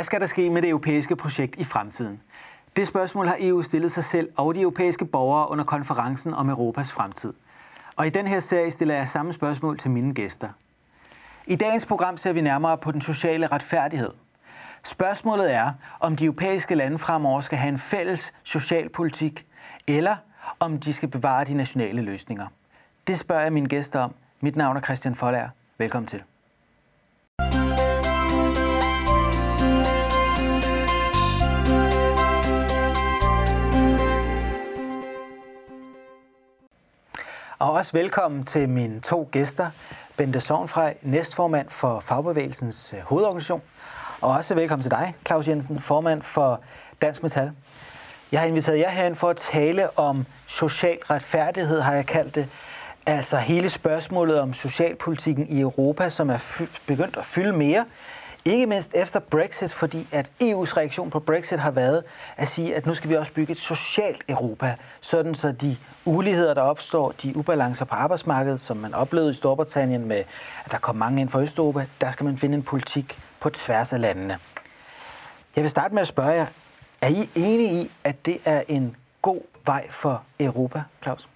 Hvad skal der ske med det europæiske projekt i fremtiden? Det spørgsmål har EU stillet sig selv og de europæiske borgere under konferencen om Europas fremtid. Og i den her serie stiller jeg samme spørgsmål til mine gæster. I dagens program ser vi nærmere på den sociale retfærdighed. Spørgsmålet er, om de europæiske lande fremover skal have en fælles socialpolitik, eller om de skal bevare de nationale løsninger. Det spørger jeg mine gæster om. Mit navn er Christian Foller. Velkommen til. Og også velkommen til mine to gæster. Bente Sovnfrej, næstformand for Fagbevægelsens øh, hovedorganisation. Og også velkommen til dig, Claus Jensen, formand for Dansk Metal. Jeg har inviteret jer herind for at tale om social retfærdighed, har jeg kaldt det. Altså hele spørgsmålet om socialpolitikken i Europa, som er begyndt at fylde mere ikke mindst efter Brexit, fordi at EU's reaktion på Brexit har været at sige, at nu skal vi også bygge et socialt Europa, sådan så de uligheder, der opstår, de ubalancer på arbejdsmarkedet, som man oplevede i Storbritannien med, at der kom mange ind fra Østeuropa, der skal man finde en politik på tværs af landene. Jeg vil starte med at spørge jer, er I enige i, at det er en god vej for Europa, Claus?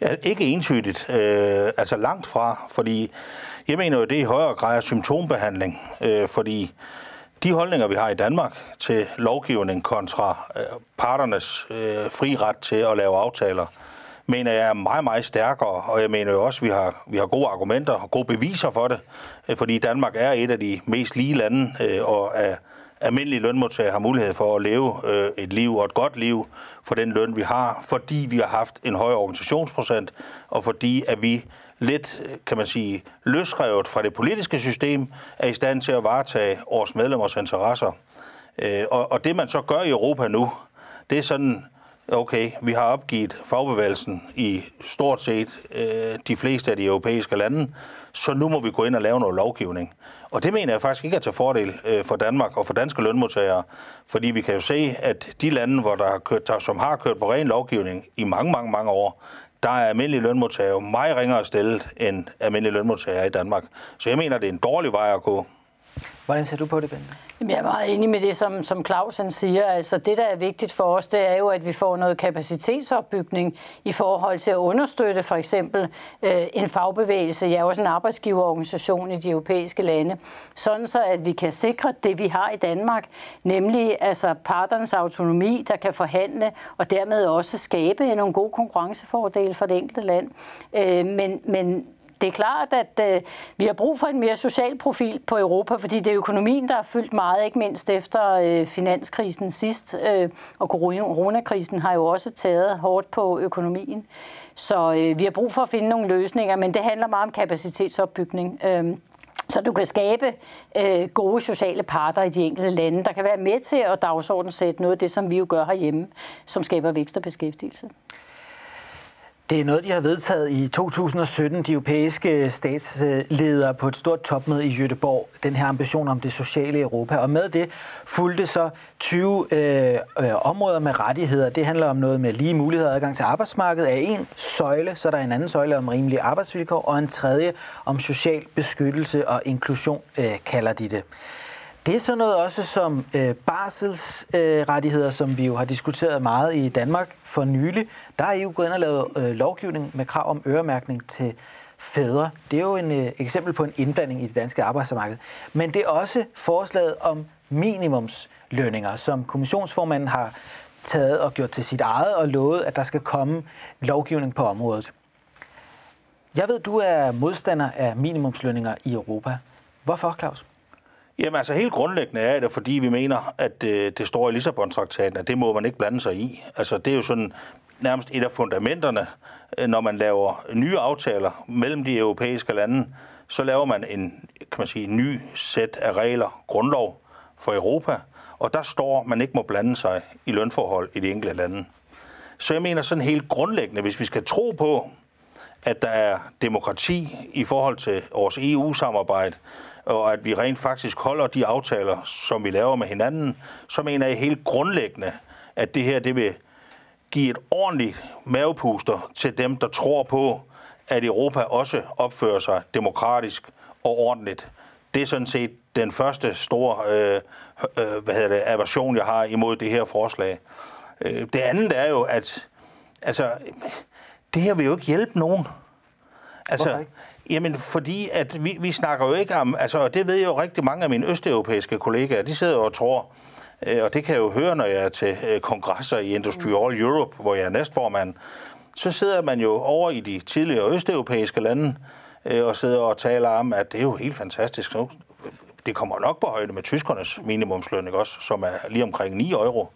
Ja, ikke entydigt. Øh, altså langt fra, fordi jeg mener jo, det er i højere grad symptombehandling, øh, fordi de holdninger, vi har i Danmark til lovgivning kontra øh, parternes øh, fri ret til at lave aftaler, mener jeg er meget, meget stærkere, og jeg mener jo også, at vi har, vi har gode argumenter og gode beviser for det, øh, fordi Danmark er et af de mest lige lande, øh, og er almindelige lønmodtagere har mulighed for at leve øh, et liv og et godt liv for den løn, vi har, fordi vi har haft en høj organisationsprocent, og fordi at vi lidt, kan man sige, løsrevet fra det politiske system, er i stand til at varetage vores medlemmers interesser. Øh, og, og det man så gør i Europa nu, det er sådan, okay, vi har opgivet fagbevægelsen i stort set øh, de fleste af de europæiske lande, så nu må vi gå ind og lave noget lovgivning. Og det mener jeg faktisk ikke er til fordel øh, for Danmark og for danske lønmodtagere, fordi vi kan jo se, at de lande, hvor der har kørt, der, som har kørt på ren lovgivning i mange, mange, mange år, der er almindelige lønmodtagere meget ringere stillet end almindelige lønmodtagere i Danmark. Så jeg mener, det er en dårlig vej at gå. Hvordan ser du på det, Bente? Jamen, jeg er meget enig med det, som, som Clausen siger. Altså, det, der er vigtigt for os, det er jo, at vi får noget kapacitetsopbygning i forhold til at understøtte for eksempel øh, en fagbevægelse, ja, også en arbejdsgiverorganisation i de europæiske lande, sådan så, at vi kan sikre det, vi har i Danmark, nemlig altså parternes autonomi, der kan forhandle og dermed også skabe nogle gode konkurrencefordele for det enkelte land. Øh, men, men det er klart, at øh, vi har brug for en mere social profil på Europa, fordi det er økonomien, der har fyldt meget, ikke mindst efter øh, finanskrisen sidst, øh, og coronakrisen har jo også taget hårdt på økonomien. Så øh, vi har brug for at finde nogle løsninger, men det handler meget om kapacitetsopbygning. Øh, så du kan skabe øh, gode sociale parter i de enkelte lande, der kan være med til at dagsordensætte noget af det, som vi jo gør herhjemme, som skaber vækst og beskæftigelse. Det er noget, de har vedtaget i 2017, de europæiske statsledere på et stort topmøde i Göteborg, den her ambition om det sociale Europa. Og med det fulgte så 20 øh, øh, områder med rettigheder. Det handler om noget med lige muligheder og adgang til arbejdsmarkedet af en søjle, så er der en anden søjle om rimelige arbejdsvilkår, og en tredje om social beskyttelse og inklusion, øh, kalder de det. Det er sådan noget også som øh, barselsrettigheder, øh, som vi jo har diskuteret meget i Danmark for nylig. Der er EU gået ind og lavet øh, lovgivning med krav om øremærkning til fædre. Det er jo en øh, eksempel på en indblanding i det danske arbejdsmarked. Men det er også forslaget om minimumslønninger, som kommissionsformanden har taget og gjort til sit eget og lovet, at der skal komme lovgivning på området. Jeg ved, du er modstander af minimumslønninger i Europa. Hvorfor, Claus? Jamen altså helt grundlæggende er det, fordi vi mener, at det, øh, det står i Lissabon-traktaten, at det må man ikke blande sig i. Altså det er jo sådan nærmest et af fundamenterne, øh, når man laver nye aftaler mellem de europæiske lande, så laver man en, kan man sige, en ny sæt af regler, grundlov for Europa, og der står, at man ikke må blande sig i lønforhold i de enkelte lande. Så jeg mener sådan helt grundlæggende, hvis vi skal tro på, at der er demokrati i forhold til vores EU-samarbejde, og at vi rent faktisk holder de aftaler, som vi laver med hinanden, så mener jeg helt grundlæggende, at det her det vil give et ordentligt mavepuster til dem, der tror på, at Europa også opfører sig demokratisk og ordentligt. Det er sådan set den første store øh, øh, hvad hedder det, aversion, jeg har imod det her forslag. Øh, det andet er jo, at altså, det her vil jo ikke hjælpe nogen. Altså, ikke? Jamen, fordi at vi, vi snakker jo ikke om, altså, og det ved jo rigtig mange af mine østeuropæiske kollegaer, de sidder og tror, øh, og det kan jeg jo høre, når jeg er til øh, kongresser i Industry All Europe, hvor jeg er næstformand, så sidder man jo over i de tidligere østeuropæiske lande øh, og sidder og taler om, at det er jo helt fantastisk. Nu, det kommer nok på højde med tyskernes minimumsløn, ikke også, som er lige omkring 9 euro.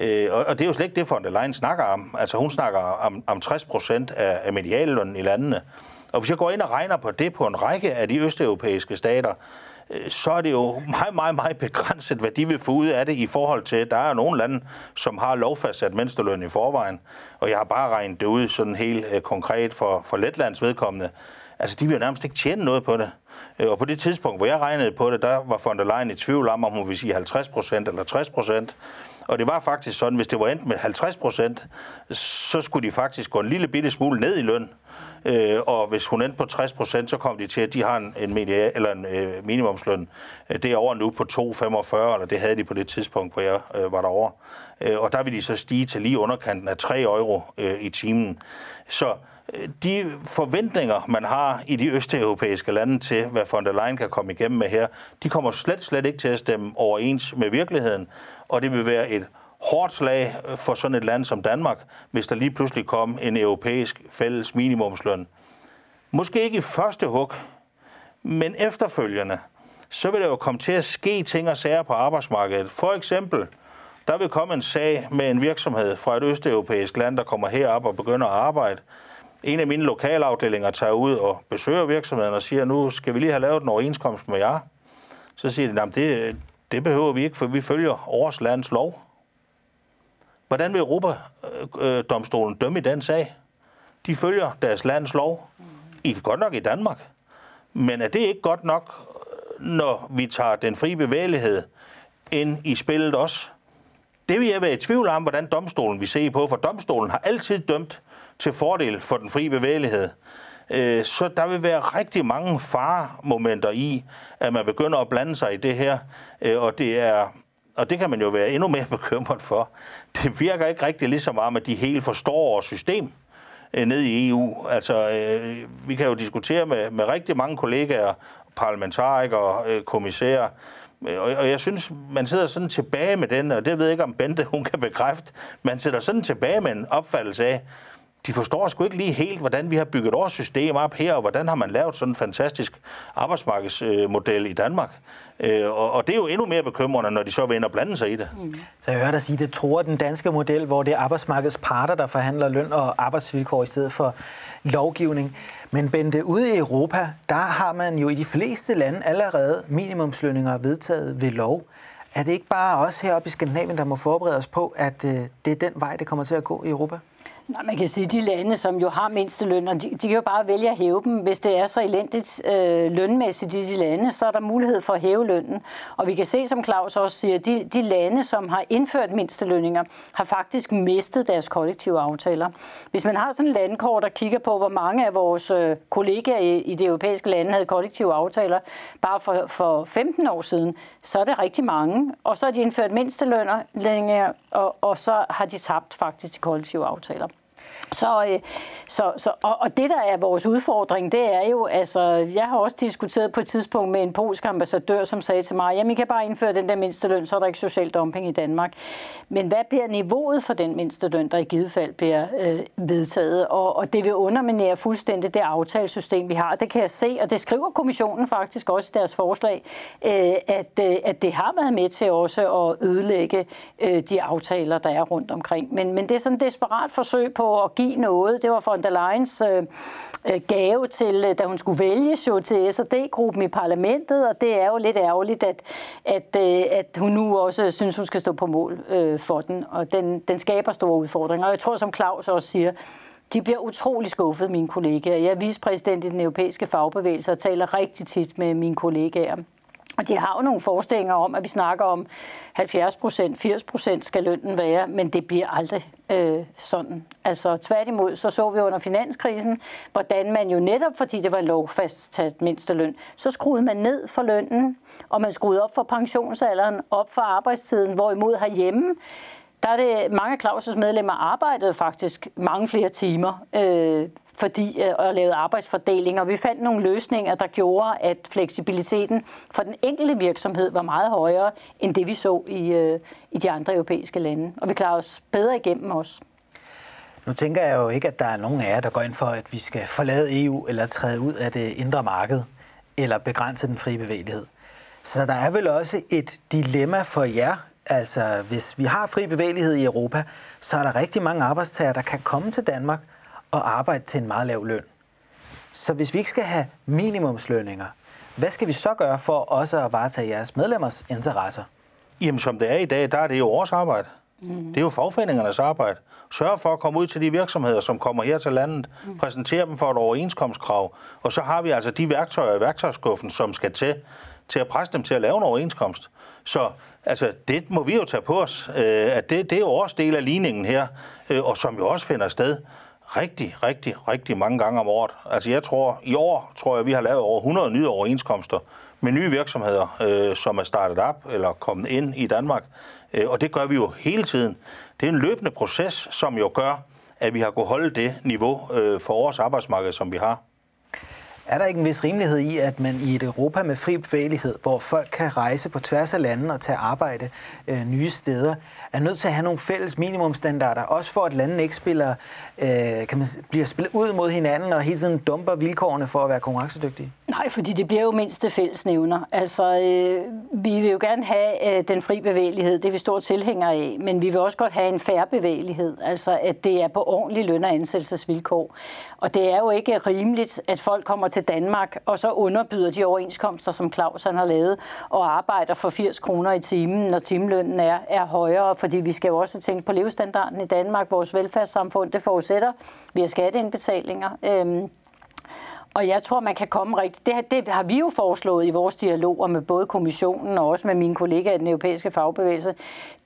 Øh, og, og det er jo slet ikke det, von der Leyen snakker om. Altså hun snakker om, om 60 procent af, af mediallønnen i landene. Og hvis jeg går ind og regner på det på en række af de østeuropæiske stater, øh, så er det jo meget, meget, meget begrænset, hvad de vil få ud af det i forhold til, der er nogle lande, som har lovfastsat mindsteløn i forvejen. Og jeg har bare regnet det ud sådan helt øh, konkret for, for Letlands vedkommende. Altså, de vil jo nærmest ikke tjene noget på det. Øh, og på det tidspunkt, hvor jeg regnede på det, der var von der Leyen i tvivl om, om hun ville sige 50 procent eller 60 procent. Og det var faktisk sådan, hvis det var endt med 50 procent, så skulle de faktisk gå en lille bitte smule ned i løn. Øh, og hvis hun endte på 60 procent, så kom de til, at de har en, en, media, eller en øh, minimumsløn. Øh, det er over nu på 2,45, eller det havde de på det tidspunkt, hvor jeg øh, var derovre. Øh, og der vil de så stige til lige underkanten af 3 euro øh, i timen. Så øh, de forventninger, man har i de østeuropæiske lande til, hvad von der Leyen kan komme igennem med her, de kommer slet, slet ikke til at stemme overens med virkeligheden. Og det vil være et hårdt slag for sådan et land som Danmark, hvis der lige pludselig kom en europæisk fælles minimumsløn. Måske ikke i første hug, men efterfølgende, så vil der jo komme til at ske ting og sager på arbejdsmarkedet. For eksempel, der vil komme en sag med en virksomhed fra et østeuropæisk land, der kommer herop og begynder at arbejde. En af mine lokalafdelinger tager ud og besøger virksomheden og siger, nu skal vi lige have lavet en overenskomst med jer. Så siger de, det, det behøver vi ikke, for vi følger års lands lov. Hvordan vil Europadomstolen øh, øh, dømme i den sag? De følger deres lands lov. I kan godt nok i Danmark. Men er det ikke godt nok, øh, når vi tager den frie bevægelighed ind i spillet også? Det vil jeg være i tvivl om, hvordan domstolen vil se på, for domstolen har altid dømt til fordel for den frie bevægelighed. Så der vil være rigtig mange faremomenter i, at man begynder at blande sig i det her, og det er og det kan man jo være endnu mere bekymret for, det virker ikke rigtig ligesom om, at de helt forstår vores system øh, ned i EU. Altså, øh, vi kan jo diskutere med, med rigtig mange kollegaer, parlamentarikere, øh, kommissærer, øh, og, og jeg synes, man sidder sådan tilbage med den, og det ved jeg ikke, om Bente hun kan bekræfte, man sidder sådan tilbage med en opfattelse af, de forstår sgu ikke lige helt, hvordan vi har bygget vores system op her, og hvordan har man lavet sådan en fantastisk arbejdsmarkedsmodel i Danmark. Øh, og det er jo endnu mere bekymrende, når de så vil ind og blande sig i det. Mm. Så jeg hører dig sige, det tror den danske model, hvor det er arbejdsmarkedets parter, der forhandler løn og arbejdsvilkår i stedet for lovgivning. Men Bente, ude i Europa, der har man jo i de fleste lande allerede minimumslønninger vedtaget ved lov. Er det ikke bare os heroppe i Skandinavien, der må forberede os på, at øh, det er den vej, det kommer til at gå i Europa? Nej, man kan sige, at de lande, som jo har mindsteløn, de, de kan jo bare vælge at hæve dem. Hvis det er så elendigt øh, lønmæssigt i de lande, så er der mulighed for at hæve lønnen. Og vi kan se, som Claus også siger, at de, de lande, som har indført mindstelønninger, har faktisk mistet deres kollektive aftaler. Hvis man har sådan en landkort og kigger på, hvor mange af vores øh, kollegaer i, i de europæiske lande havde kollektive aftaler bare for, for 15 år siden, så er det rigtig mange. Og så har de indført mindstelønninger, og, og så har de tabt faktisk de kollektive aftaler. Så, øh, så, så, og, og det, der er vores udfordring, det er jo, altså, jeg har også diskuteret på et tidspunkt med en polsk ambassadør, som sagde til mig, jamen, I kan bare indføre den der mindsteløn, så er der ikke social dumping i Danmark. Men hvad bliver niveauet for den mindsteløn, der i givet fald bliver øh, vedtaget? Og, og det vil underminere fuldstændig det aftalesystem, vi har. Det kan jeg se, og det skriver kommissionen faktisk også i deres forslag, øh, at, øh, at det har været med til også at ødelægge øh, de aftaler, der er rundt omkring. Men, men det er sådan et desperat forsøg på at give noget. Det var von der Leyen's øh, øh gave til, øh, da hun skulle vælges jo til SD-gruppen i parlamentet, og det er jo lidt ærgerligt, at, at, øh, at hun nu også synes, hun skal stå på mål øh, for den, og den, den skaber store udfordringer. Og jeg tror, som Claus også siger, de bliver utrolig skuffet, mine kollegaer. Jeg er vicepræsident i den europæiske fagbevægelse og taler rigtig tit med mine kollegaer. Og de har jo nogle forestillinger om, at vi snakker om 70 procent, 80 procent skal lønnen være, men det bliver aldrig øh, sådan. Altså tværtimod, så så vi under finanskrisen, hvordan man jo netop, fordi det var lovfastsat mindsteløn, så skruede man ned for lønnen, og man skruede op for pensionsalderen, op for arbejdstiden, hvorimod herhjemme, der er det mange af Claus' medlemmer arbejdede faktisk mange flere timer. Øh, fordi øh, og lavede arbejdsfordeling, og vi fandt nogle løsninger, der gjorde, at fleksibiliteten for den enkelte virksomhed var meget højere, end det vi så i, øh, i de andre europæiske lande. Og vi klarer os bedre igennem os. Nu tænker jeg jo ikke, at der er nogen af jer, der går ind for, at vi skal forlade EU eller træde ud af det indre marked eller begrænse den frie bevægelighed. Så der er vel også et dilemma for jer. Altså, hvis vi har fri bevægelighed i Europa, så er der rigtig mange arbejdstager, der kan komme til Danmark og arbejde til en meget lav løn. Så hvis vi ikke skal have minimumslønninger, hvad skal vi så gøre for også at varetage jeres medlemmers interesser? Jamen, som det er i dag, der er det jo vores arbejde. Mm. Det er jo fagforeningernes arbejde. Sørg for at komme ud til de virksomheder, som kommer her til landet, mm. præsentere dem for et overenskomstkrav, og så har vi altså de værktøjer i værktøjskuffen, som skal til, til at presse dem til at lave en overenskomst. Så altså, det må vi jo tage på os, øh, at det, det er jo også del af ligningen her, øh, og som jo også finder sted rigtig, rigtig, rigtig mange gange om året. Altså jeg tror, i år tror jeg, vi har lavet over 100 nye overenskomster med nye virksomheder, øh, som er startet op eller kommet ind i Danmark. Øh, og det gør vi jo hele tiden. Det er en løbende proces, som jo gør, at vi har kunnet holde det niveau øh, for vores arbejdsmarked, som vi har. Er der ikke en vis rimelighed i, at man i et Europa med fri bevægelighed, hvor folk kan rejse på tværs af landene og tage arbejde øh, nye steder, er nødt til at have nogle fælles minimumstandarder, også for at landene ikke spiller, øh, kan man, bliver spillet ud mod hinanden og hele tiden dumper vilkårene for at være konkurrencedygtige? Nej, fordi det bliver jo mindste fællesnævner. Altså, øh, vi vil jo gerne have øh, den fri bevægelighed, det er vi store tilhængere af, men vi vil også godt have en færre bevægelighed, altså at det er på ordentlige løn- og ansættelsesvilkår. Og det er jo ikke rimeligt, at folk kommer til Danmark og så underbyder de overenskomster, som Claus han har lavet, og arbejder for 80 kroner i timen, når timelønnen er, er højere, fordi vi skal jo også tænke på levestandarden i Danmark. Vores velfærdssamfund, det forudsætter vi har skatteindbetalinger. Øh, og jeg tror, man kan komme rigtigt. Det, det har vi jo foreslået i vores dialoger med både kommissionen og også med mine kollegaer i den europæiske fagbevægelse.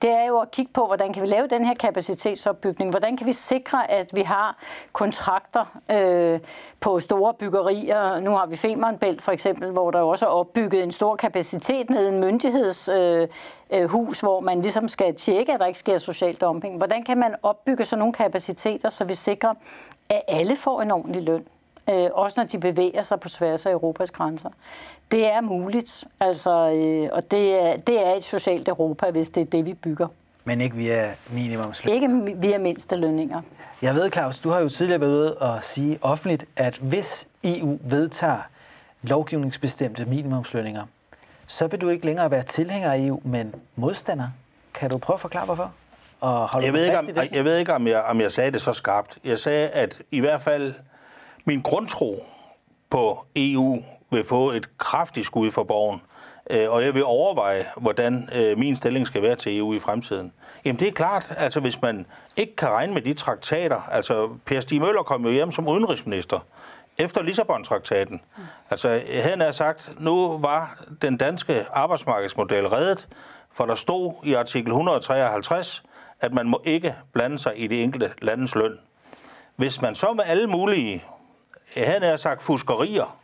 Det er jo at kigge på, hvordan kan vi lave den her kapacitetsopbygning? Hvordan kan vi sikre, at vi har kontrakter øh, på store byggerier? Nu har vi Femernbælt for eksempel, hvor der også er opbygget en stor kapacitet ned i en myndigheds øh, øh, hus, hvor man ligesom skal tjekke, at der ikke sker social dumping. Hvordan kan man opbygge sådan nogle kapaciteter, så vi sikrer, at alle får en ordentlig løn? Øh, også når de bevæger sig på tværs af Europas grænser. Det er muligt, altså, øh, og det er, det er et socialt Europa, hvis det er det, vi bygger. Men ikke via minimumsløn? Ikke via mindste lønninger. Jeg ved, Claus, du har jo tidligere været ude og sige offentligt, at hvis EU vedtager lovgivningsbestemte minimumslønninger, så vil du ikke længere være tilhænger af EU, men modstander. Kan du prøve at forklare, hvorfor? Og jeg, ved ikke, om, jeg ved ikke, om jeg, om jeg sagde det så skarpt. Jeg sagde, at i hvert fald min grundtro på EU vil få et kraftigt skud for borgen, øh, og jeg vil overveje, hvordan øh, min stilling skal være til EU i fremtiden. Jamen det er klart, altså hvis man ikke kan regne med de traktater, altså Per Stig Møller kom jo hjem som udenrigsminister efter Lissabon-traktaten. Altså han har sagt, nu var den danske arbejdsmarkedsmodel reddet, for der stod i artikel 153, at man må ikke blande sig i det enkelte landes løn. Hvis man så med alle mulige han er sagt fuskerier,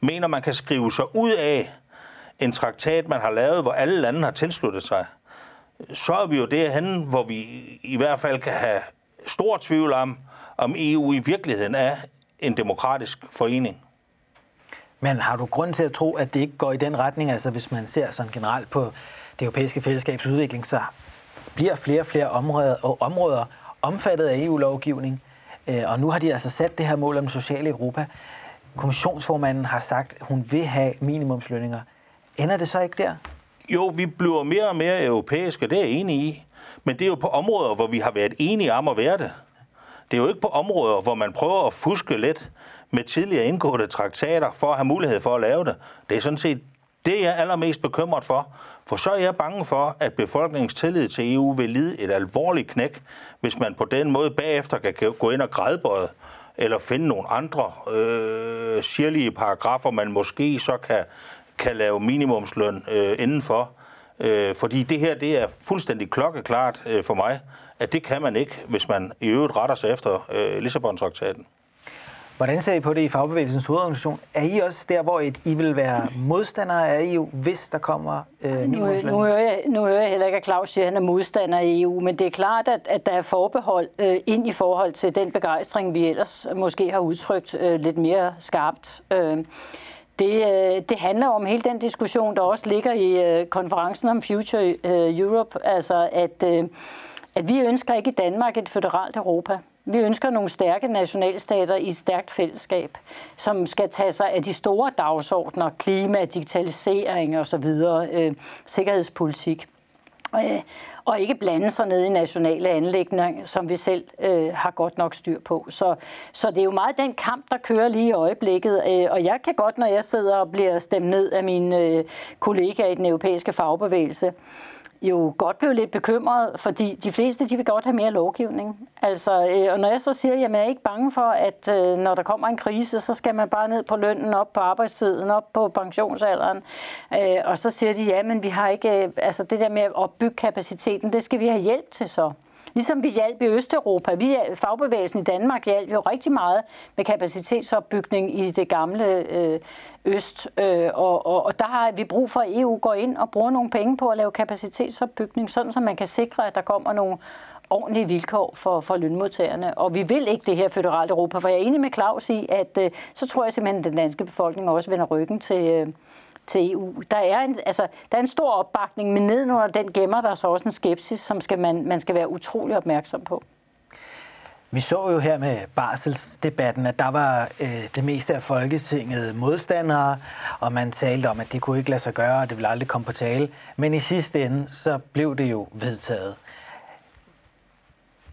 mener man kan skrive sig ud af en traktat, man har lavet, hvor alle lande har tilsluttet sig, så er vi jo derhen, hvor vi i hvert fald kan have stor tvivl om, om EU i virkeligheden er en demokratisk forening. Men har du grund til at tro, at det ikke går i den retning? Altså hvis man ser sådan generelt på det europæiske fællesskabs udvikling, så bliver flere og flere områder, og områder omfattet af EU-lovgivning. Øh, og nu har de altså sat det her mål om sociale Europa. Kommissionsformanden har sagt, at hun vil have minimumslønninger. Ender det så ikke der? Jo, vi bliver mere og mere europæiske, det er jeg enig i. Men det er jo på områder, hvor vi har været enige om at være det. Det er jo ikke på områder, hvor man prøver at fuske lidt med tidligere indgåede traktater for at have mulighed for at lave det. Det er sådan set det, jeg er allermest bekymret for. For så er jeg bange for, at befolkningens tillid til EU vil lide et alvorligt knæk, hvis man på den måde bagefter kan gå ind og grædbøje eller finde nogle andre øh, sirlige paragrafer, man måske så kan, kan lave minimumsløn øh, indenfor. Øh, fordi det her, det er fuldstændig klokkeklart øh, for mig, at det kan man ikke, hvis man i øvrigt retter sig efter øh, Lissabon-traktaten. Hvordan ser I på det i Fagbevægelsens hovedorganisation? Er I også der, hvor I vil være modstandere af EU, hvis der kommer øh, nu, nu, hører jeg, nu hører jeg heller ikke, at Claus siger, at han er modstander af EU, men det er klart, at, at der er forbehold øh, ind i forhold til den begejstring, vi ellers måske har udtrykt øh, lidt mere skarpt. Øh, det, øh, det handler om hele den diskussion, der også ligger i øh, konferencen om Future øh, Europe, altså at, øh, at vi ønsker ikke i Danmark et føderalt Europa. Vi ønsker nogle stærke nationalstater i et stærkt fællesskab, som skal tage sig af de store dagsordner, klima, digitalisering osv., øh, sikkerhedspolitik. Øh, og ikke blande sig ned i nationale anlægner, som vi selv øh, har godt nok styr på. Så, så det er jo meget den kamp, der kører lige i øjeblikket. Øh, og jeg kan godt, når jeg sidder og bliver stemt ned af mine øh, kollegaer i den europæiske fagbevægelse, jo godt blive lidt bekymret, fordi de fleste de vil godt have mere lovgivning. Altså, øh, og når jeg så siger, at jeg er ikke bange for, at øh, når der kommer en krise, så skal man bare ned på lønnen, op på arbejdstiden, op på pensionsalderen. Øh, og så siger de, ja, men vi har ikke, øh, altså det der med at opbygge kapaciteten, det skal vi have hjælp til så. Ligesom vi hjalp i Østeuropa. Vi, fagbevægelsen i Danmark hjalp jo rigtig meget med kapacitetsopbygning i det gamle øh, Øst. Øh, og, og, og der har vi brug for, at EU går ind og bruger nogle penge på at lave kapacitetsopbygning, sådan så man kan sikre, at der kommer nogle ordentlige vilkår for, for lønmodtagerne. Og vi vil ikke det her føderale Europa, for jeg er enig med Claus i, at øh, så tror jeg simpelthen, at den danske befolkning også vender ryggen til, øh, til EU. Der er, en, altså, der er en stor opbakning, men nedenunder den gemmer der så også en skepsis, som skal man, man skal være utrolig opmærksom på. Vi så jo her med barselsdebatten, at der var øh, det meste af Folketinget modstandere, og man talte om, at det kunne ikke lade sig gøre, og det ville aldrig komme på tale. Men i sidste ende, så blev det jo vedtaget.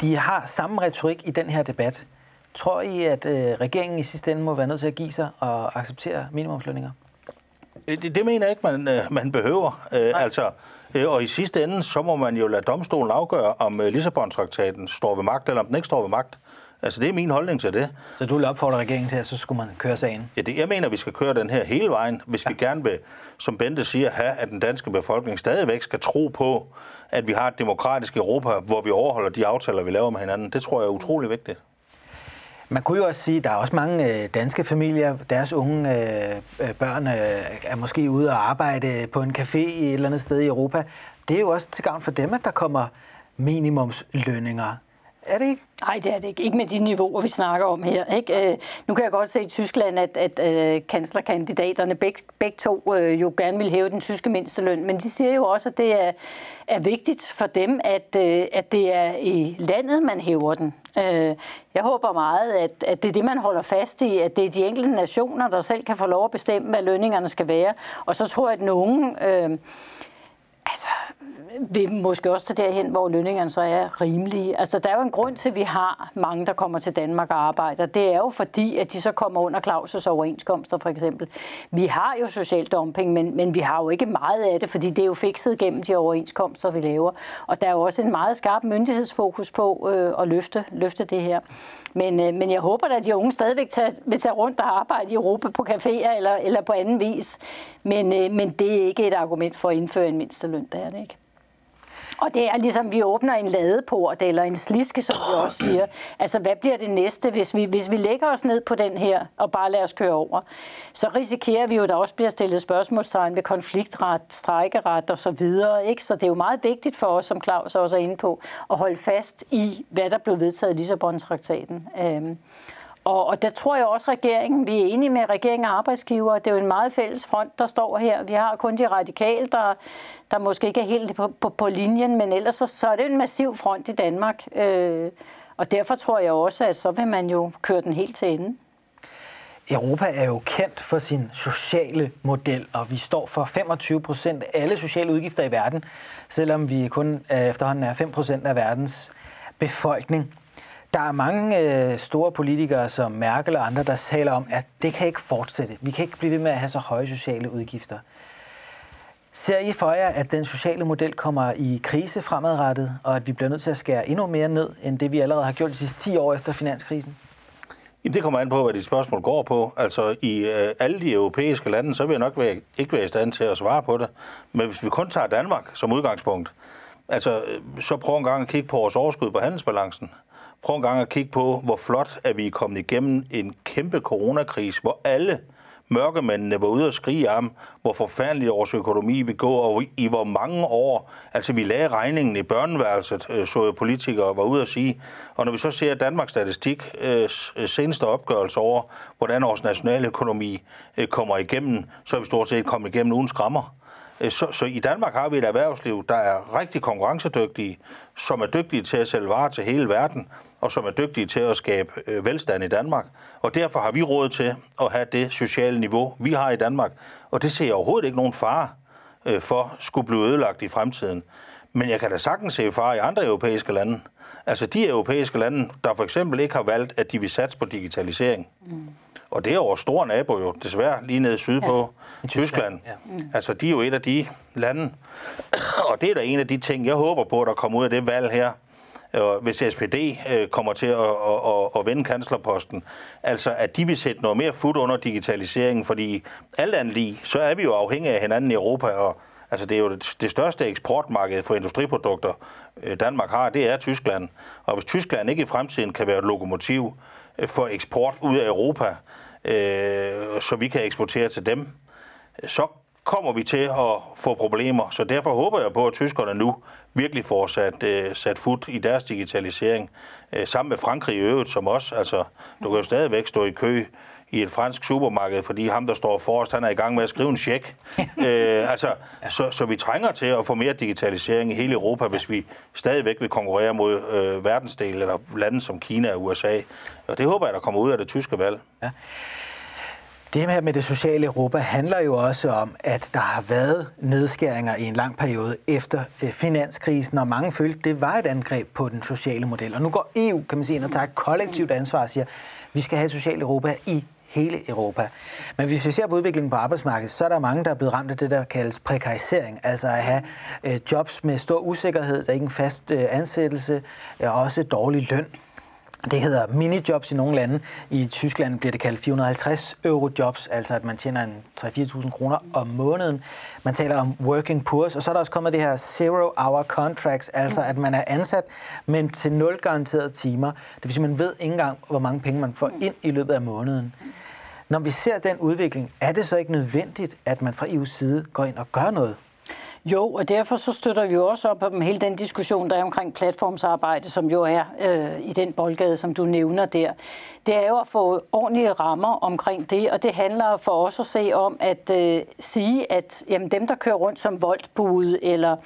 De har samme retorik i den her debat. Tror I, at øh, regeringen i sidste ende må være nødt til at give sig og acceptere minimumslønninger? Øh, det, det mener jeg ikke, man, øh, man behøver. Øh, altså, øh, og i sidste ende, så må man jo lade domstolen afgøre, om Lissabon-traktaten står ved magt, eller om den ikke står ved magt. Altså, det er min holdning til det. Så du vil opfordre regeringen til, at så skulle man køre sagen? Ja, det, jeg mener, vi skal køre den her hele vejen, hvis ja. vi gerne vil, som Bente siger, have, at den danske befolkning stadigvæk skal tro på, at vi har et demokratisk Europa, hvor vi overholder de aftaler, vi laver med hinanden. Det tror jeg er utrolig vigtigt. Man kunne jo også sige, at der er også mange øh, danske familier, deres unge øh, øh børn øh, er måske ude og arbejde på en café i et eller andet sted i Europa. Det er jo også til gavn for dem, at der kommer minimumslønninger. Er det ikke? Nej, det er det ikke. Ikke med de niveauer, vi snakker om her. Ikke? Øh, nu kan jeg godt se i Tyskland, at, at øh, kanslerkandidaterne beg, begge to øh, jo gerne vil hæve den tyske mindsteløn, men de siger jo også, at det er, er vigtigt for dem, at, øh, at det er i landet, man hæver den. Øh, jeg håber meget, at, at det er det, man holder fast i, at det er de enkelte nationer, der selv kan få lov at bestemme, hvad lønningerne skal være. Og så tror jeg, at nogen... Øh, vil måske også tage derhen, hvor lønningerne så er rimelige. Altså, der er jo en grund til, at vi har mange, der kommer til Danmark og arbejder. Det er jo fordi, at de så kommer under Claus' overenskomster, for eksempel. Vi har jo social dumping, men, men vi har jo ikke meget af det, fordi det er jo fikset gennem de overenskomster, vi laver. Og der er jo også en meget skarp myndighedsfokus på øh, at løfte, løfte det her. Men, øh, men jeg håber at de unge stadigvæk tager, vil tage rundt og arbejde i Europa på caféer eller, eller på anden vis. Men, øh, men det er ikke et argument for at indføre en mindsteløn, det er det ikke. Og det er ligesom, vi åbner en ladeport eller en sliske, som vi også siger. Altså, hvad bliver det næste, hvis vi, hvis vi lægger os ned på den her og bare lader os køre over? Så risikerer vi jo, at der også bliver stillet spørgsmålstegn ved konfliktret, strækkeret og så videre. Ikke? Så det er jo meget vigtigt for os, som Claus også er inde på, at holde fast i, hvad der blev vedtaget i Lissabon-traktaten. Øhm. Og, og der tror jeg også, at regeringen, vi er enige med regeringen og arbejdsgiver, det er jo en meget fælles front, der står her. Vi har kun de radikale, der, der måske ikke er helt på, på, på linjen, men ellers så, så er det en massiv front i Danmark. Øh, og derfor tror jeg også, at så vil man jo køre den helt til ende. Europa er jo kendt for sin sociale model, og vi står for 25 procent af alle sociale udgifter i verden, selvom vi kun øh, efterhånden er 5 procent af verdens befolkning. Der er mange øh, store politikere som Merkel og andre, der taler om, at det kan ikke fortsætte. Vi kan ikke blive ved med at have så høje sociale udgifter. Ser I for jer, at den sociale model kommer i krise fremadrettet, og at vi bliver nødt til at skære endnu mere ned, end det vi allerede har gjort de sidste 10 år efter finanskrisen? Jamen, det kommer an på, hvad dit spørgsmål går på. Altså, i øh, alle de europæiske lande, så vil jeg nok være, ikke være i stand til at svare på det. Men hvis vi kun tager Danmark som udgangspunkt, altså, øh, så prøv en gang at kigge på vores overskud på handelsbalancen. Prøv en gang at kigge på, hvor flot er vi kommet igennem en kæmpe coronakrise, hvor alle mørkemændene var ude og skrige om, hvor forfærdelig vores økonomi vil gå, og i hvor mange år, altså vi lagde regningen i børneværelset, øh, så politikere var ude at sige. Og når vi så ser Danmarks Statistik øh, øh, seneste opgørelse over, hvordan vores nationale økonomi kommer igennem, så er vi stort set kommet igennem uden skrammer. Så, så i Danmark har vi et erhvervsliv, der er rigtig konkurrencedygtige, som er dygtige til at sælge varer til hele verden, og som er dygtige til at skabe øh, velstand i Danmark. Og derfor har vi råd til at have det sociale niveau, vi har i Danmark. Og det ser jeg overhovedet ikke nogen fare øh, for skulle blive ødelagt i fremtiden. Men jeg kan da sagtens se fare i andre europæiske lande. Altså de europæiske lande, der for eksempel ikke har valgt, at de vil satse på digitalisering. Mm. Og det er vores store nabo jo, desværre, lige nede sydpå, ja. Tyskland. Ja. Mm. Altså, de er jo et af de lande. Og det er da en af de ting, jeg håber på, der kommer ud af det valg her, hvis SPD øh, kommer til at, at, at, at vende kanslerposten, altså at de vil sætte noget mere fod under digitaliseringen, fordi alt andet lige, så er vi jo afhængige af hinanden i Europa, og altså det er jo det, det største eksportmarked for industriprodukter, øh, Danmark har, det er Tyskland. Og hvis Tyskland ikke i fremtiden kan være et lokomotiv øh, for eksport ud af Europa, øh, så vi kan eksportere til dem, så kommer vi til at få problemer. Så derfor håber jeg på, at tyskerne nu virkelig får sat, øh, sat fod i deres digitalisering. Øh, sammen med Frankrig i øvrigt, som også, altså, du kan jo stadigvæk stå i kø i et fransk supermarked, fordi ham, der står forrest, han er i gang med at skrive en check. øh, altså, ja. så, så vi trænger til at få mere digitalisering i hele Europa, hvis vi stadigvæk vil konkurrere mod øh, verdensdel eller lande som Kina og USA. Og det håber jeg, der kommer ud af det tyske valg. Ja. Det her med det sociale Europa handler jo også om, at der har været nedskæringer i en lang periode efter øh, finanskrisen, og mange følte, at det var et angreb på den sociale model. Og nu går EU, kan man sige, ind og tager et kollektivt ansvar og siger, at vi skal have et socialt Europa i hele Europa. Men hvis vi ser på udviklingen på arbejdsmarkedet, så er der mange, der er blevet ramt af det, der kaldes prekarisering. Altså at have øh, jobs med stor usikkerhed, der er ikke en fast øh, ansættelse, og også dårlig løn. Det hedder minijobs i nogle lande. I Tyskland bliver det kaldt 450 euro jobs, altså at man tjener en 3-4.000 kroner om måneden. Man taler om working poors, og så er der også kommet det her zero hour contracts, altså at man er ansat, men til nul garanterede timer. Det vil sige, at man ved ikke engang, hvor mange penge man får ind i løbet af måneden. Når vi ser den udvikling, er det så ikke nødvendigt, at man fra EU's side går ind og gør noget? Jo, og derfor så støtter vi jo også op om hele den diskussion, der er omkring platformsarbejde, som jo er øh, i den boldgade, som du nævner der. Det er jo at få ordentlige rammer omkring det, og det handler for os at se om at øh, sige, at jamen, dem, der kører rundt som voldbud, eller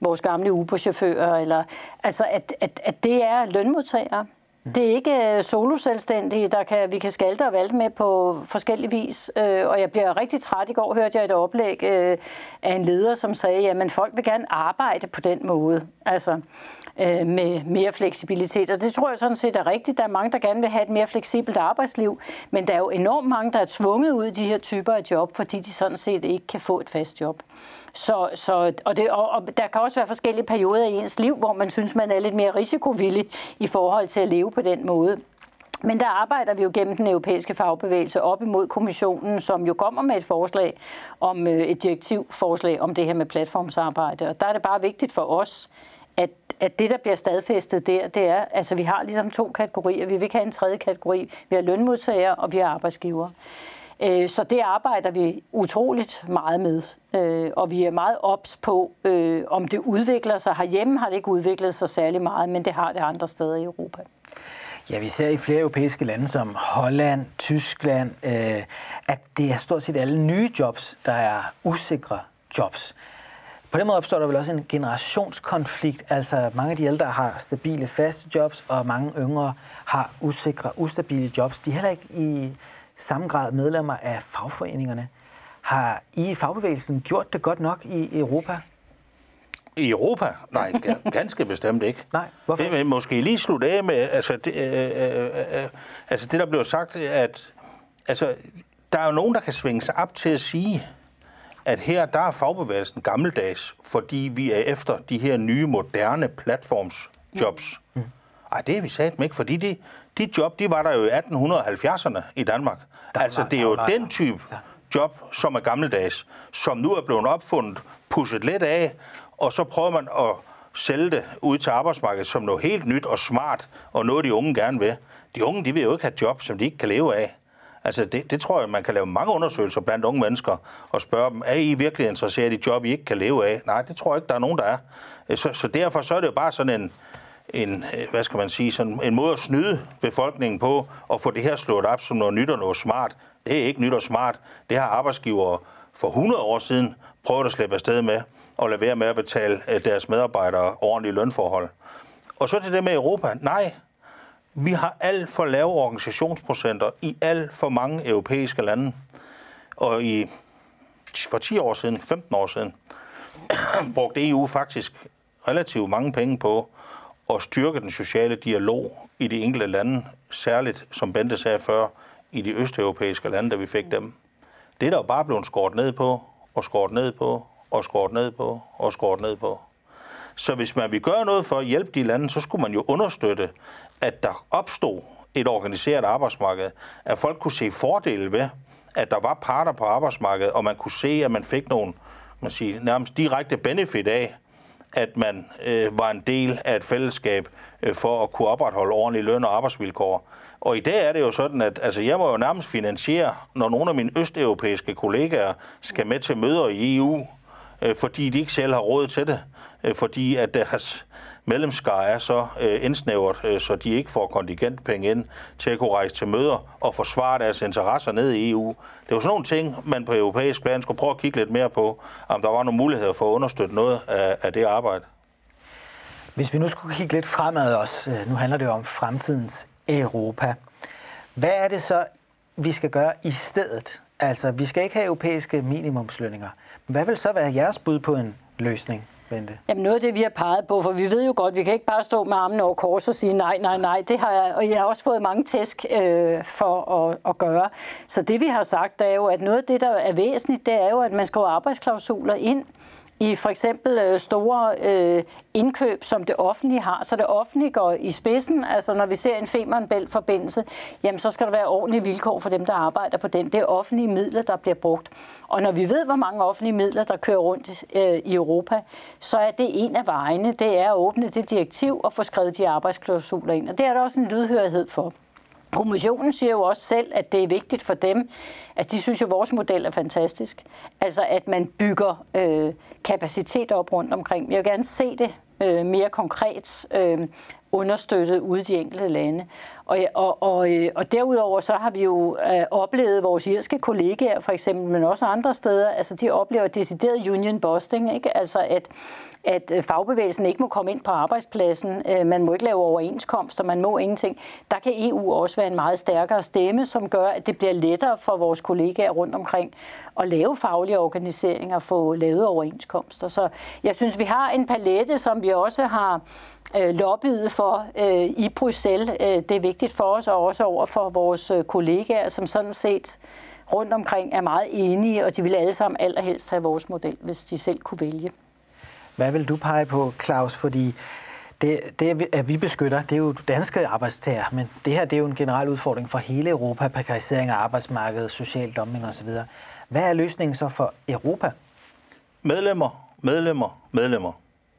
vores gamle Uber-chauffører, eller, altså at, at, at det er lønmodtagere. Det er ikke solo soloselvstændige, der kan, vi kan skalte og valte med på forskellig vis. Øh, og jeg bliver rigtig træt. I går hørte jeg et oplæg øh, af en leder, som sagde, at folk vil gerne arbejde på den måde. Altså med mere fleksibilitet. Og det tror jeg sådan set er rigtigt. Der er mange, der gerne vil have et mere fleksibelt arbejdsliv. Men der er jo enormt mange, der er tvunget ud i de her typer af job, fordi de sådan set ikke kan få et fast job. Så, så, og, det, og, og der kan også være forskellige perioder i ens liv, hvor man synes, man er lidt mere risikovillig i forhold til at leve på den måde. Men der arbejder vi jo gennem den europæiske fagbevægelse op imod kommissionen, som jo kommer med et forslag om øh, et direktivforslag om det her med platformsarbejde. Og der er det bare vigtigt for os, at, at det, der bliver stadfæstet der, det er, altså vi har ligesom to kategorier. Vi vil ikke have en tredje kategori. Vi har lønmodtagere, og vi har arbejdsgivere. Øh, så det arbejder vi utroligt meget med, øh, og vi er meget ops på, øh, om det udvikler sig. Herhjemme har det ikke udviklet sig særlig meget, men det har det andre steder i Europa. Ja, vi ser i flere europæiske lande som Holland, Tyskland, øh, at det er stort set alle nye jobs, der er usikre jobs. På den måde opstår der vel også en generationskonflikt, altså mange af de ældre har stabile faste jobs, og mange yngre har usikre, ustabile jobs. De er heller ikke i samme grad medlemmer af fagforeningerne. Har I fagbevægelsen gjort det godt nok i Europa? I Europa? Nej, ganske bestemt ikke. Nej, hvorfor? Det vil måske lige slutte af med, altså det, øh, øh, øh, altså det der blev sagt, at altså, der er jo nogen, der kan svinge sig op til at sige, at her der er fagbevægelsen gammeldags, fordi vi er efter de her nye, moderne platformsjobs. Mm. Ej, det er vi sat med ikke, fordi de, de job, de var der jo i 1870'erne i Danmark. Der altså, det er jo den type job, som er gammeldags, som nu er blevet opfundet, pusset lidt af, og så prøver man at sælge det ud til arbejdsmarkedet som noget helt nyt og smart, og noget, de unge gerne vil. De unge, de vil jo ikke have job, som de ikke kan leve af. Altså, det, det tror jeg, man kan lave mange undersøgelser blandt unge mennesker og spørge dem, er I virkelig interesseret i job, I ikke kan leve af? Nej, det tror jeg ikke, der er nogen, der er. Så, så derfor så er det jo bare sådan en, en, øh, hvad skal man sige, sådan en måde at snyde befolkningen på og få det her slået op som noget nyt og noget smart. Det er ikke nyt og smart. Det har arbejdsgivere for 100 år siden prøvet at slippe afsted med og lade være med at betale øh, deres medarbejdere ordentlige lønforhold. Og så til det med Europa. Nej, vi har alt for lave organisationsprocenter i alt for mange europæiske lande. Og i, for 10 år siden, 15 år siden, brugte EU faktisk relativt mange penge på at styrke den sociale dialog i de enkelte lande, særligt, som Bente sagde før, i de østeuropæiske lande, da vi fik dem. Det er der jo bare blevet skåret ned på, og skåret ned på, og skåret ned på, og skåret ned på. Så hvis man vil gøre noget for at hjælpe de lande, så skulle man jo understøtte, at der opstod et organiseret arbejdsmarked, at folk kunne se fordele ved, at der var parter på arbejdsmarkedet, og man kunne se, at man fik nogle man siger, nærmest direkte benefit af, at man øh, var en del af et fællesskab øh, for at kunne opretholde ordentlige løn- og arbejdsvilkår. Og i dag er det jo sådan, at altså, jeg må jo nærmest finansiere, når nogle af mine østeuropæiske kollegaer skal med til møder i EU, øh, fordi de ikke selv har råd til det, øh, fordi at deres medlemskar er så øh, indsnævret, øh, så de ikke får kontingentpenge ind til at kunne rejse til møder og forsvare deres interesser ned i EU. Det er jo sådan nogle ting, man på europæisk plan skulle prøve at kigge lidt mere på, om der var nogle muligheder for at understøtte noget af, af det arbejde. Hvis vi nu skulle kigge lidt fremad også, øh, nu handler det jo om fremtidens Europa. Hvad er det så, vi skal gøre i stedet? Altså, vi skal ikke have europæiske minimumslønninger. Hvad vil så være jeres bud på en løsning, Bente? Jamen noget af det, vi har peget på, for vi ved jo godt, vi kan ikke bare stå med armen over kors og sige nej, nej, nej. Det har jeg, og jeg har også fået mange tæsk øh, for at, at gøre. Så det vi har sagt, er jo, at noget af det, der er væsentligt, det er jo, at man skal have arbejdsklausuler ind i for eksempel øh, store øh, indkøb, som det offentlige har. Så det offentlige går i spidsen. Altså når vi ser en Femern-Bælt-forbindelse, jamen så skal der være ordentlige vilkår for dem, der arbejder på den. Det er offentlige midler, der bliver brugt. Og når vi ved, hvor mange offentlige midler, der kører rundt øh, i Europa, så er det en af vejene. Det er at åbne det direktiv og få skrevet de arbejdsklausuler ind. Og det er der også en lydhørighed for. Kommissionen siger jo også selv, at det er vigtigt for dem, at de synes jo, at vores model er fantastisk. Altså, at man bygger øh, kapacitet op rundt omkring. Jeg vil gerne se det øh, mere konkret øh, understøttet ude i de enkelte lande. Og, og, og, og derudover så har vi jo øh, oplevet vores irske kollegaer for eksempel, men også andre steder, altså de oplever decideret union busting, ikke? altså at, at øh, fagbevægelsen ikke må komme ind på arbejdspladsen, øh, man må ikke lave overenskomster, man må ingenting. Der kan EU også være en meget stærkere stemme, som gør, at det bliver lettere for vores kollegaer rundt omkring at lave faglige organiseringer og få lavet overenskomster. Så jeg synes, vi har en palette, som vi også har øh, lobbyet for øh, i Bruxelles. Øh, det er vigtigt for os, og også over for vores øh, kollegaer, som sådan set rundt omkring er meget enige, og de vil alle sammen allerhelst have vores model, hvis de selv kunne vælge. Hvad vil du pege på, Claus? Fordi det, det, at vi beskytter, det er jo danske arbejdstager, men det her det er jo en generel udfordring for hele Europa, prekalisering af arbejdsmarkedet, social dumping osv. Hvad er løsningen så for Europa Medlemmer, medlemmer, medlemmer.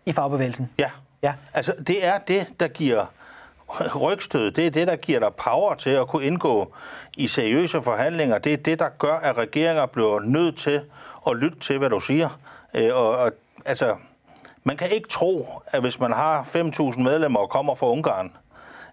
i fagbevægelsen? Ja. Ja. Altså, det er det, der giver rygstød. Det er det, der giver dig power til at kunne indgå i seriøse forhandlinger. Det er det, der gør, at regeringer bliver nødt til at lytte til, hvad du siger. Øh, Og, og altså, man kan ikke tro, at hvis man har 5.000 medlemmer og kommer fra Ungarn,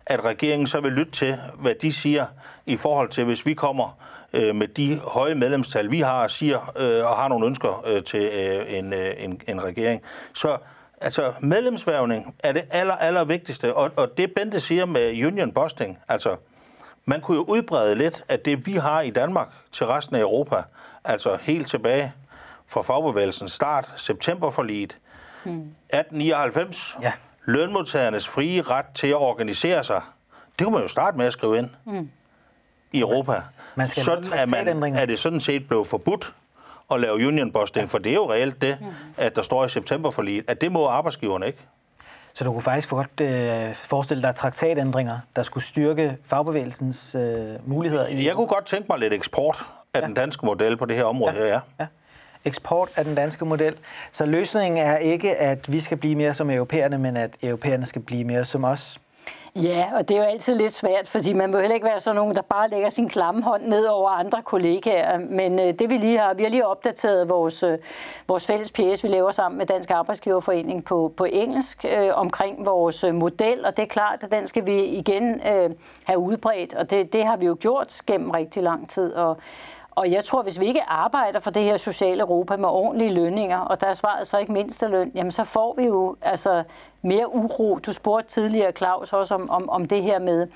at regeringen så vil lytte til, hvad de siger i forhold til, hvis vi kommer øh, med de høje medlemstal, vi har og siger, øh, og har nogle ønsker øh, til øh, en, øh, en, en regering. Så altså, medlemsværvning er det aller, aller vigtigste, og, og det Bente siger med union busting, altså, man kunne jo udbrede lidt af det, vi har i Danmark til resten af Europa, altså helt tilbage fra fagbevægelsens start, septemberforliget, 1899, Ja. lønmodtagernes frie ret til at organisere sig. Det kunne man jo starte med at skrive ind mm. i Europa. Man skal sådan er, man, er det sådan set blevet forbudt at lave union busting, ja. for det er jo reelt det, at der står i septemberforliget, at det må arbejdsgiverne ikke. Så du kunne faktisk godt øh, forestille dig traktatændringer, der skulle styrke fagbevægelsens øh, muligheder? I... Jeg kunne godt tænke mig lidt eksport af ja. den danske model på det her område. Ja. Ja. ja. Eksport af den danske model. Så løsningen er ikke, at vi skal blive mere som europæerne, men at europæerne skal blive mere som os? Ja, og det er jo altid lidt svært, fordi man vil heller ikke være sådan nogen, der bare lægger sin klamme hånd ned over andre kollegaer. Men øh, det vi lige har, vi har lige opdateret vores, øh, vores fælles pjæs, vi laver sammen med Dansk Arbejdsgiverforening på, på engelsk øh, omkring vores øh, model, og det er klart, at den skal vi igen øh, have udbredt, og det, det har vi jo gjort gennem rigtig lang tid. Og, og jeg tror, hvis vi ikke arbejder for det her sociale Europa med ordentlige lønninger, og der er svaret så ikke mindste løn, jamen så får vi jo altså mere uro. Du spurgte tidligere, Claus, også om, om, om det her med,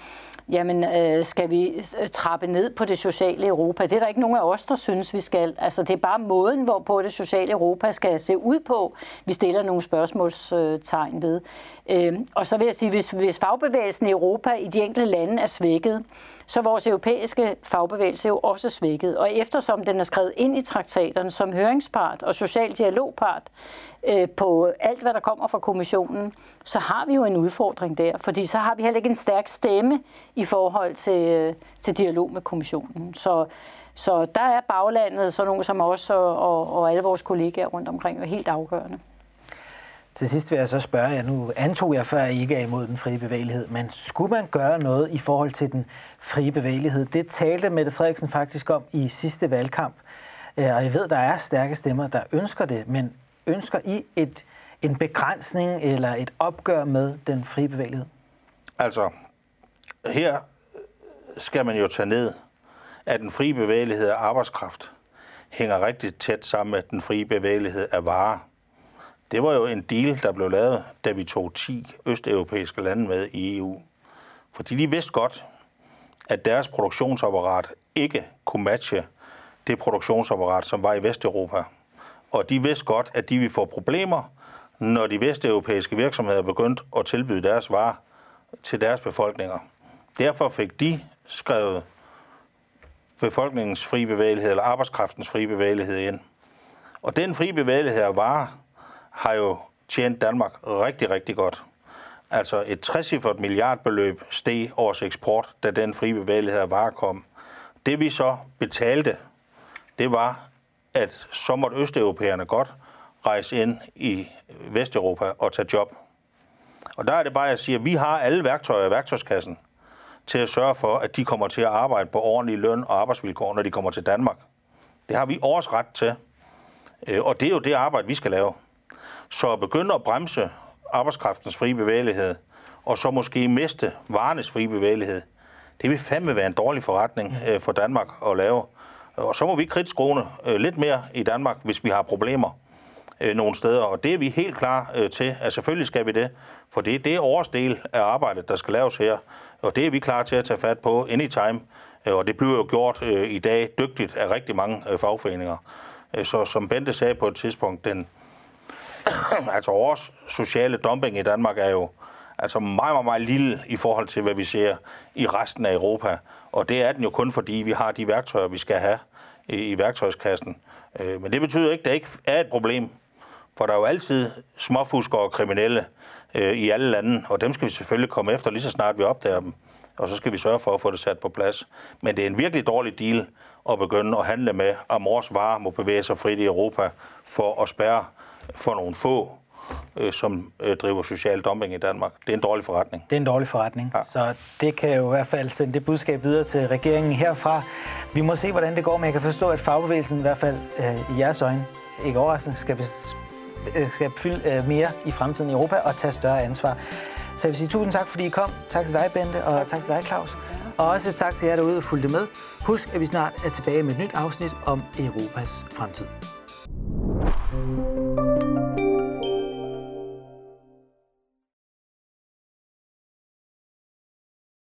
jamen øh, skal vi øh, trappe ned på det sociale Europa? Det er der ikke nogen af os, der synes, vi skal. Altså det er bare måden, hvorpå det sociale Europa skal se ud på. Vi stiller nogle spørgsmålstegn ved. Øh, og så vil jeg sige, hvis, hvis fagbevægelsen i Europa i de enkelte lande er svækket, så er vores europæiske fagbevægelse jo også svækket. Og eftersom den er skrevet ind i traktaterne som høringspart og social dialogpart øh, på alt, hvad der kommer fra kommissionen, så har vi jo en udfordring der. Fordi så har vi heller ikke en stærk stemme i forhold til, øh, til dialog med kommissionen. Så, så der er baglandet, så nogen som os og, og, og alle vores kollegaer rundt omkring, jo helt afgørende. Til sidst vil jeg så spørge jer, nu antog jeg før, at I ikke er imod den frie bevægelighed, men skulle man gøre noget i forhold til den frie bevægelighed? Det talte Mette Frederiksen faktisk om i sidste valgkamp, øh, og jeg ved, der er stærke stemmer, der ønsker det, men ønsker I et, en begrænsning eller et opgør med den frie bevægelighed? Altså, her skal man jo tage ned, at den frie bevægelighed af arbejdskraft hænger rigtig tæt sammen med den frie bevægelighed af varer. Det var jo en deal, der blev lavet, da vi tog 10 østeuropæiske lande med i EU. Fordi de vidste godt, at deres produktionsapparat ikke kunne matche det produktionsapparat, som var i Vesteuropa. Og de vidste godt, at de ville få problemer, når de vesteuropæiske virksomheder begyndte at tilbyde deres varer til deres befolkninger. Derfor fik de skrevet befolkningens fri bevægelighed eller arbejdskraftens fri bevægelighed ind. Og den fri bevægelighed af varer har jo tjent Danmark rigtig, rigtig godt. Altså et 60 milliardbeløb steg års eksport, da den fri bevægelighed af varer kom. Det vi så betalte, det var, at så måtte østeuropæerne godt rejse ind i Vesteuropa og tage job. Og der er det bare, at jeg siger, at vi har alle værktøjer i værktøjskassen til at sørge for, at de kommer til at arbejde på ordentlige løn og arbejdsvilkår, når de kommer til Danmark. Det har vi års ret til. Øh, og det er jo det arbejde, vi skal lave. Så at begynde at bremse arbejdskraftens frie bevægelighed, og så måske miste varenes frie bevægelighed, det vil fandme være en dårlig forretning øh, for Danmark at lave. Øh, og så må vi kridtskrone øh, lidt mere i Danmark, hvis vi har problemer øh, nogle steder. Og det er vi helt klar øh, til, at selvfølgelig skal vi det. For det, det er års del af arbejdet, der skal laves her. Og det er vi klar til at tage fat på anytime. Øh, og det bliver jo gjort øh, i dag dygtigt af rigtig mange øh, fagforeninger. Øh, så som Bente sagde på et tidspunkt, den, altså vores sociale dumping i Danmark er jo altså meget, meget, meget lille i forhold til, hvad vi ser i resten af Europa. Og det er den jo kun, fordi vi har de værktøjer, vi skal have i, i værktøjskassen. Øh, men det betyder ikke, at der ikke er et problem. For der er jo altid småfuskere og kriminelle øh, i alle lande, og dem skal vi selvfølgelig komme efter lige så snart vi opdager dem. Og så skal vi sørge for at få det sat på plads. Men det er en virkelig dårlig deal at begynde at handle med, at mors varer må bevæge sig frit i Europa for at spærre for nogle få, øh, som øh, driver social dumping i Danmark. Det er en dårlig forretning. Det er en dårlig forretning. Ja. Så det kan jo i hvert fald sende det budskab videre til regeringen herfra. Vi må se, hvordan det går, men jeg kan forstå, at fagbevægelsen i hvert fald øh, i jeres øjne, ikke overraskende, skal, øh, skal fylde øh, mere i fremtiden i Europa og tage større ansvar. Så jeg vil sige tusind tak, fordi I kom. Tak til dig, Bente, og tak, til dig, Claus. Og også tak til jer derude, der fulgte med. Husk, at vi snart er tilbage med et nyt afsnit om Europas fremtid.